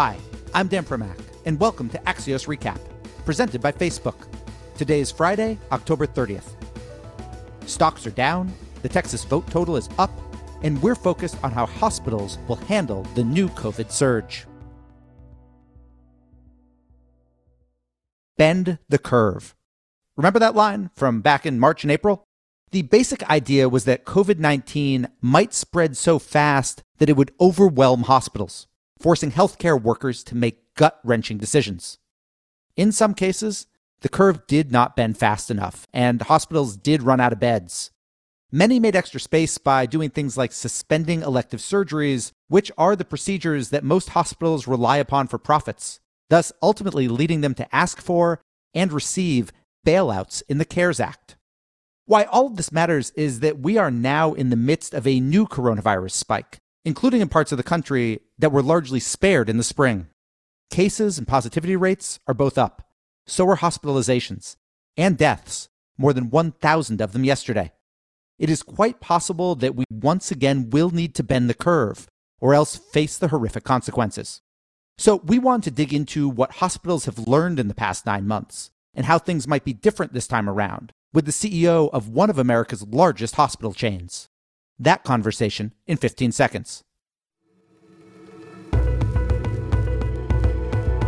Hi, I'm Dan Primack, and welcome to Axios Recap, presented by Facebook. Today is Friday, October 30th. Stocks are down, the Texas vote total is up, and we're focused on how hospitals will handle the new COVID surge. Bend the curve. Remember that line from back in March and April? The basic idea was that COVID 19 might spread so fast that it would overwhelm hospitals, forcing healthcare workers to make gut wrenching decisions. In some cases, the curve did not bend fast enough, and hospitals did run out of beds. Many made extra space by doing things like suspending elective surgeries, which are the procedures that most hospitals rely upon for profits, thus ultimately leading them to ask for and receive bailouts in the CARES Act. Why all of this matters is that we are now in the midst of a new coronavirus spike, including in parts of the country that were largely spared in the spring. Cases and positivity rates are both up. So are hospitalizations and deaths, more than 1,000 of them yesterday. It is quite possible that we once again will need to bend the curve, or else face the horrific consequences. So, we want to dig into what hospitals have learned in the past nine months and how things might be different this time around with the CEO of one of America's largest hospital chains. That conversation in 15 seconds.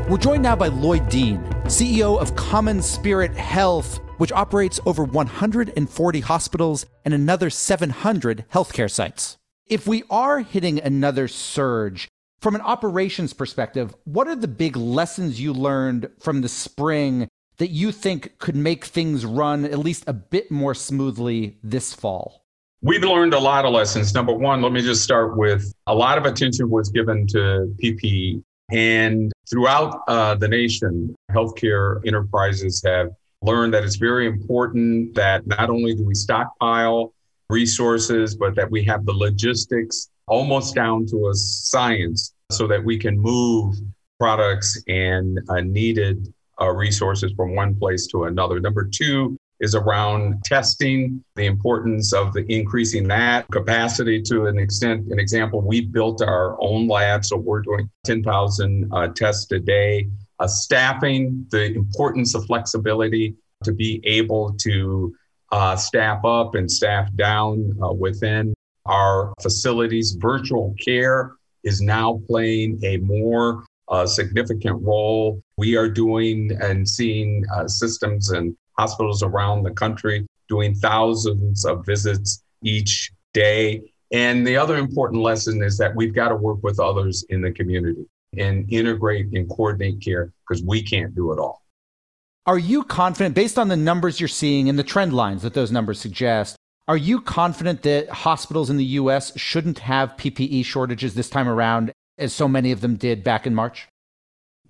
We're joined now by Lloyd Dean, CEO of Common Spirit Health, which operates over 140 hospitals and another 700 healthcare sites. If we are hitting another surge, from an operations perspective, what are the big lessons you learned from the spring that you think could make things run at least a bit more smoothly this fall? We've learned a lot of lessons. Number one, let me just start with a lot of attention was given to PPE. And throughout uh, the nation, healthcare enterprises have learned that it's very important that not only do we stockpile resources, but that we have the logistics almost down to a science so that we can move products and uh, needed uh, resources from one place to another. Number two is around testing, the importance of the increasing that capacity to an extent. An example, we built our own lab, so we're doing 10,000 uh, tests a day. Uh, staffing, the importance of flexibility to be able to uh, staff up and staff down uh, within our facilities. Virtual care is now playing a more a significant role. We are doing and seeing uh, systems and hospitals around the country doing thousands of visits each day. And the other important lesson is that we've got to work with others in the community and integrate and coordinate care because we can't do it all. Are you confident, based on the numbers you're seeing and the trend lines that those numbers suggest, are you confident that hospitals in the US shouldn't have PPE shortages this time around as so many of them did back in March?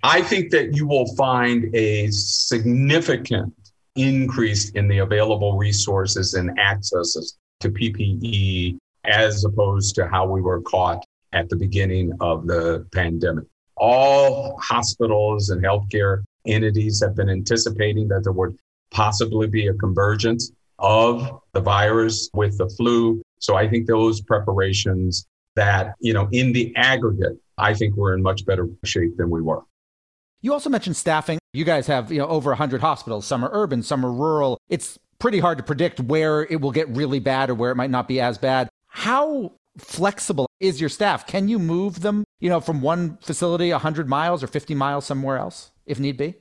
I think that you will find a significant increase in the available resources and accesses to PPE as opposed to how we were caught at the beginning of the pandemic. All hospitals and healthcare entities have been anticipating that there would possibly be a convergence of the virus with the flu. So I think those preparations that, you know, in the aggregate, I think we're in much better shape than we were. You also mentioned staffing. You guys have, you know, over 100 hospitals. Some are urban, some are rural. It's pretty hard to predict where it will get really bad or where it might not be as bad. How flexible is your staff? Can you move them, you know, from one facility 100 miles or 50 miles somewhere else if need be?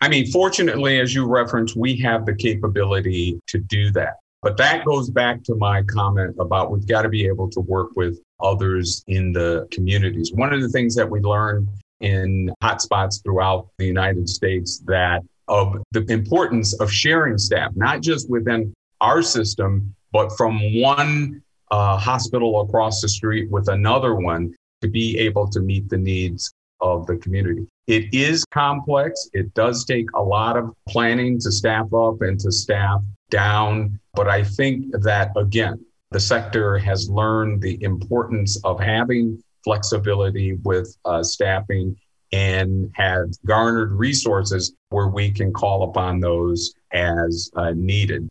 I mean, fortunately, as you referenced, we have the capability to do that. But that goes back to my comment about we've got to be able to work with others in the communities. One of the things that we learned in hotspots throughout the United States that of the importance of sharing staff, not just within our system, but from one uh, hospital across the street with another one to be able to meet the needs of the community. It is complex. It does take a lot of planning to staff up and to staff down. But I think that, again, the sector has learned the importance of having flexibility with uh, staffing and have garnered resources where we can call upon those as uh, needed.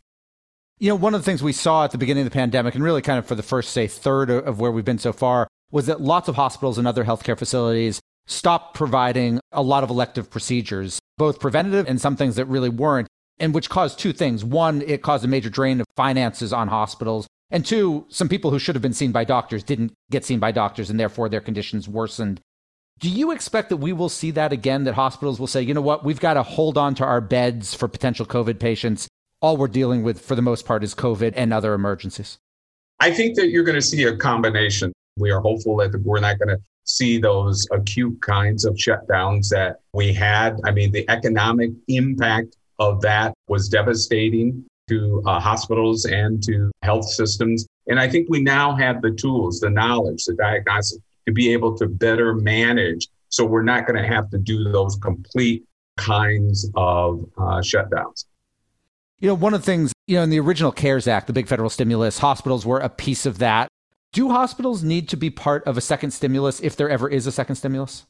You know, one of the things we saw at the beginning of the pandemic, and really kind of for the first, say, third of where we've been so far, was that lots of hospitals and other healthcare facilities stopped providing a lot of elective procedures, both preventative and some things that really weren't, and which caused two things. One, it caused a major drain of finances on hospitals. And two, some people who should have been seen by doctors didn't get seen by doctors, and therefore their conditions worsened. Do you expect that we will see that again? That hospitals will say, you know what, we've got to hold on to our beds for potential COVID patients. All we're dealing with, for the most part, is COVID and other emergencies. I think that you're going to see a combination. We are hopeful that we're not going to see those acute kinds of shutdowns that we had. I mean, the economic impact of that was devastating to uh, hospitals and to health systems. And I think we now have the tools, the knowledge, the diagnostics to be able to better manage. So we're not going to have to do those complete kinds of uh, shutdowns. You know, one of the things, you know, in the original CARES Act, the big federal stimulus, hospitals were a piece of that. Do hospitals need to be part of a second stimulus if there ever is a second stimulus?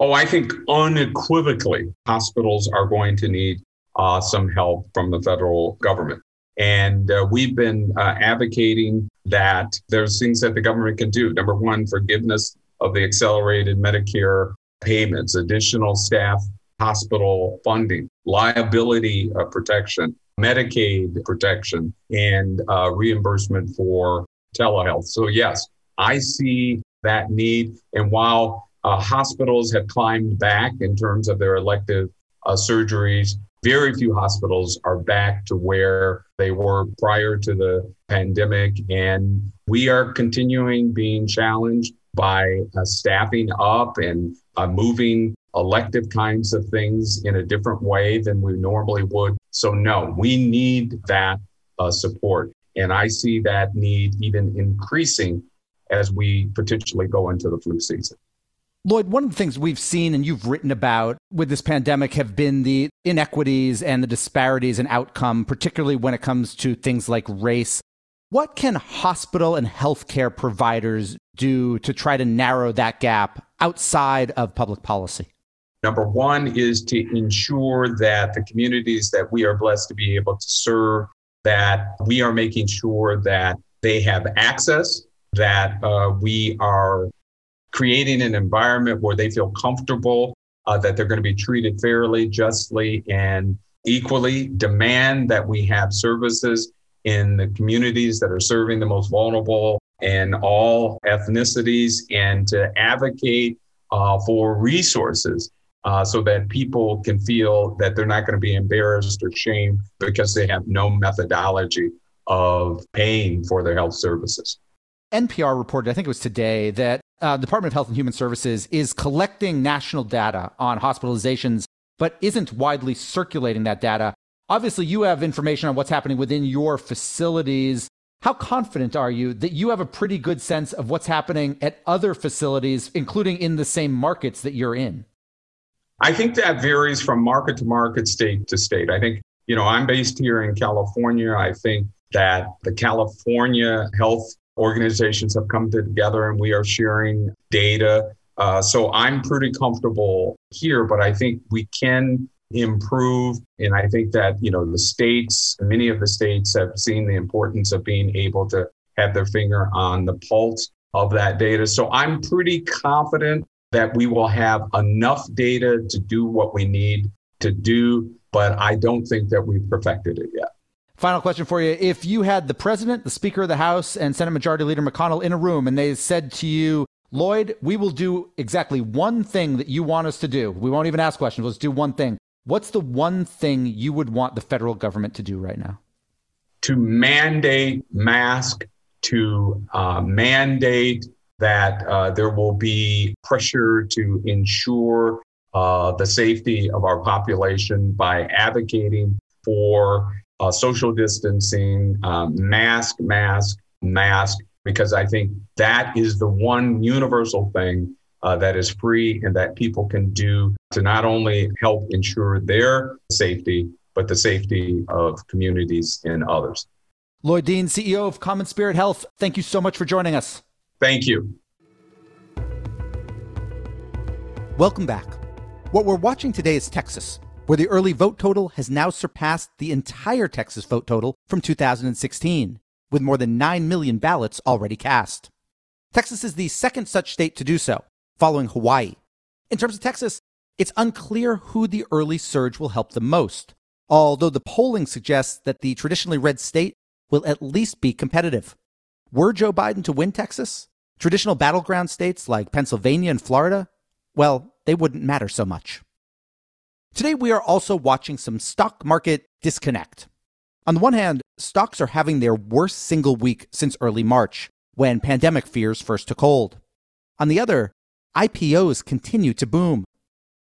Oh, I think unequivocally, hospitals are going to need uh, some help from the federal government. And uh, we've been uh, advocating that there's things that the government can do. Number one, forgiveness of the accelerated Medicare payments, additional staff hospital funding, liability uh, protection, Medicaid protection, and uh, reimbursement for telehealth. So, yes, I see that need. And while uh, hospitals have climbed back in terms of their elective uh, surgeries, very few hospitals are back to where they were prior to the pandemic. And we are continuing being challenged by uh, staffing up and uh, moving elective kinds of things in a different way than we normally would. So, no, we need that uh, support. And I see that need even increasing as we potentially go into the flu season. Lloyd, one of the things we've seen and you've written about with this pandemic have been the inequities and the disparities in outcome, particularly when it comes to things like race. What can hospital and healthcare providers do to try to narrow that gap outside of public policy? Number one is to ensure that the communities that we are blessed to be able to serve, that we are making sure that they have access, that uh, we are creating an environment where they feel comfortable, uh, that they're going to be treated fairly, justly, and equally. Demand that we have services in the communities that are serving the most vulnerable and all ethnicities, and to advocate uh, for resources uh, so that people can feel that they're not going to be embarrassed or shamed because they have no methodology of paying for their health services. NPR reported, I think it was today, that uh, Department of Health and Human Services is collecting national data on hospitalizations, but isn't widely circulating that data. Obviously, you have information on what's happening within your facilities. How confident are you that you have a pretty good sense of what's happening at other facilities, including in the same markets that you're in? I think that varies from market to market, state to state. I think, you know, I'm based here in California. I think that the California health organizations have come together and we are sharing data. Uh, so I'm pretty comfortable here, but I think we can improve. And I think that, you know, the states, many of the states have seen the importance of being able to have their finger on the pulse of that data. So I'm pretty confident that we will have enough data to do what we need to do, but I don't think that we've perfected it yet. Final question for you. If you had the president, the Speaker of the House, and Senate Majority Leader McConnell in a room and they said to you, Lloyd, we will do exactly one thing that you want us to do. We won't even ask questions. Let's do one thing. What's the one thing you would want the federal government to do right now? To mandate mask, to uh, mandate that uh, there will be pressure to ensure uh, the safety of our population by advocating for uh, social distancing, um, mask, mask, mask, because I think that is the one universal thing uh, that is free and that people can do to not only help ensure their safety, but the safety of communities and others. Lloyd Dean, CEO of Common Spirit Health, thank you so much for joining us. Thank you. Welcome back. What we're watching today is Texas where the early vote total has now surpassed the entire Texas vote total from 2016, with more than 9 million ballots already cast. Texas is the second such state to do so, following Hawaii. In terms of Texas, it's unclear who the early surge will help the most, although the polling suggests that the traditionally red state will at least be competitive. Were Joe Biden to win Texas, traditional battleground states like Pennsylvania and Florida, well, they wouldn't matter so much. Today, we are also watching some stock market disconnect. On the one hand, stocks are having their worst single week since early March, when pandemic fears first took hold. On the other, IPOs continue to boom.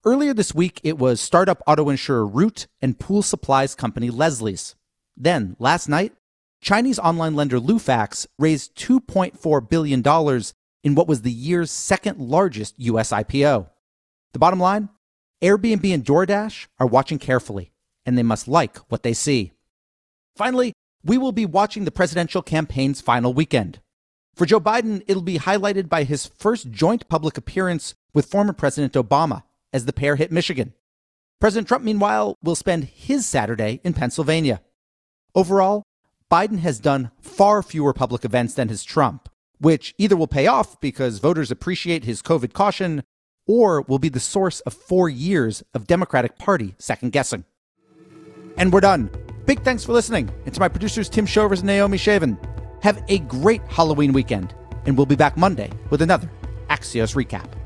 Earlier this week, it was startup auto insurer Root and pool supplies company Leslie's. Then, last night, Chinese online lender Lufax raised $2.4 billion in what was the year's second largest U.S. IPO. The bottom line Airbnb and DoorDash are watching carefully, and they must like what they see. Finally, we will be watching the presidential campaign's final weekend. For Joe Biden, it'll be highlighted by his first joint public appearance with former President Obama as the pair hit Michigan. President Trump, meanwhile, will spend his Saturday in Pennsylvania. Overall, Biden has done far fewer public events than his Trump, which either will pay off because voters appreciate his COVID caution or will be the source of four years of Democratic Party second guessing. And we're done. Big thanks for listening. And to my producers, Tim Shovers and Naomi Shavin. Have a great Halloween weekend, and we'll be back Monday with another Axios recap.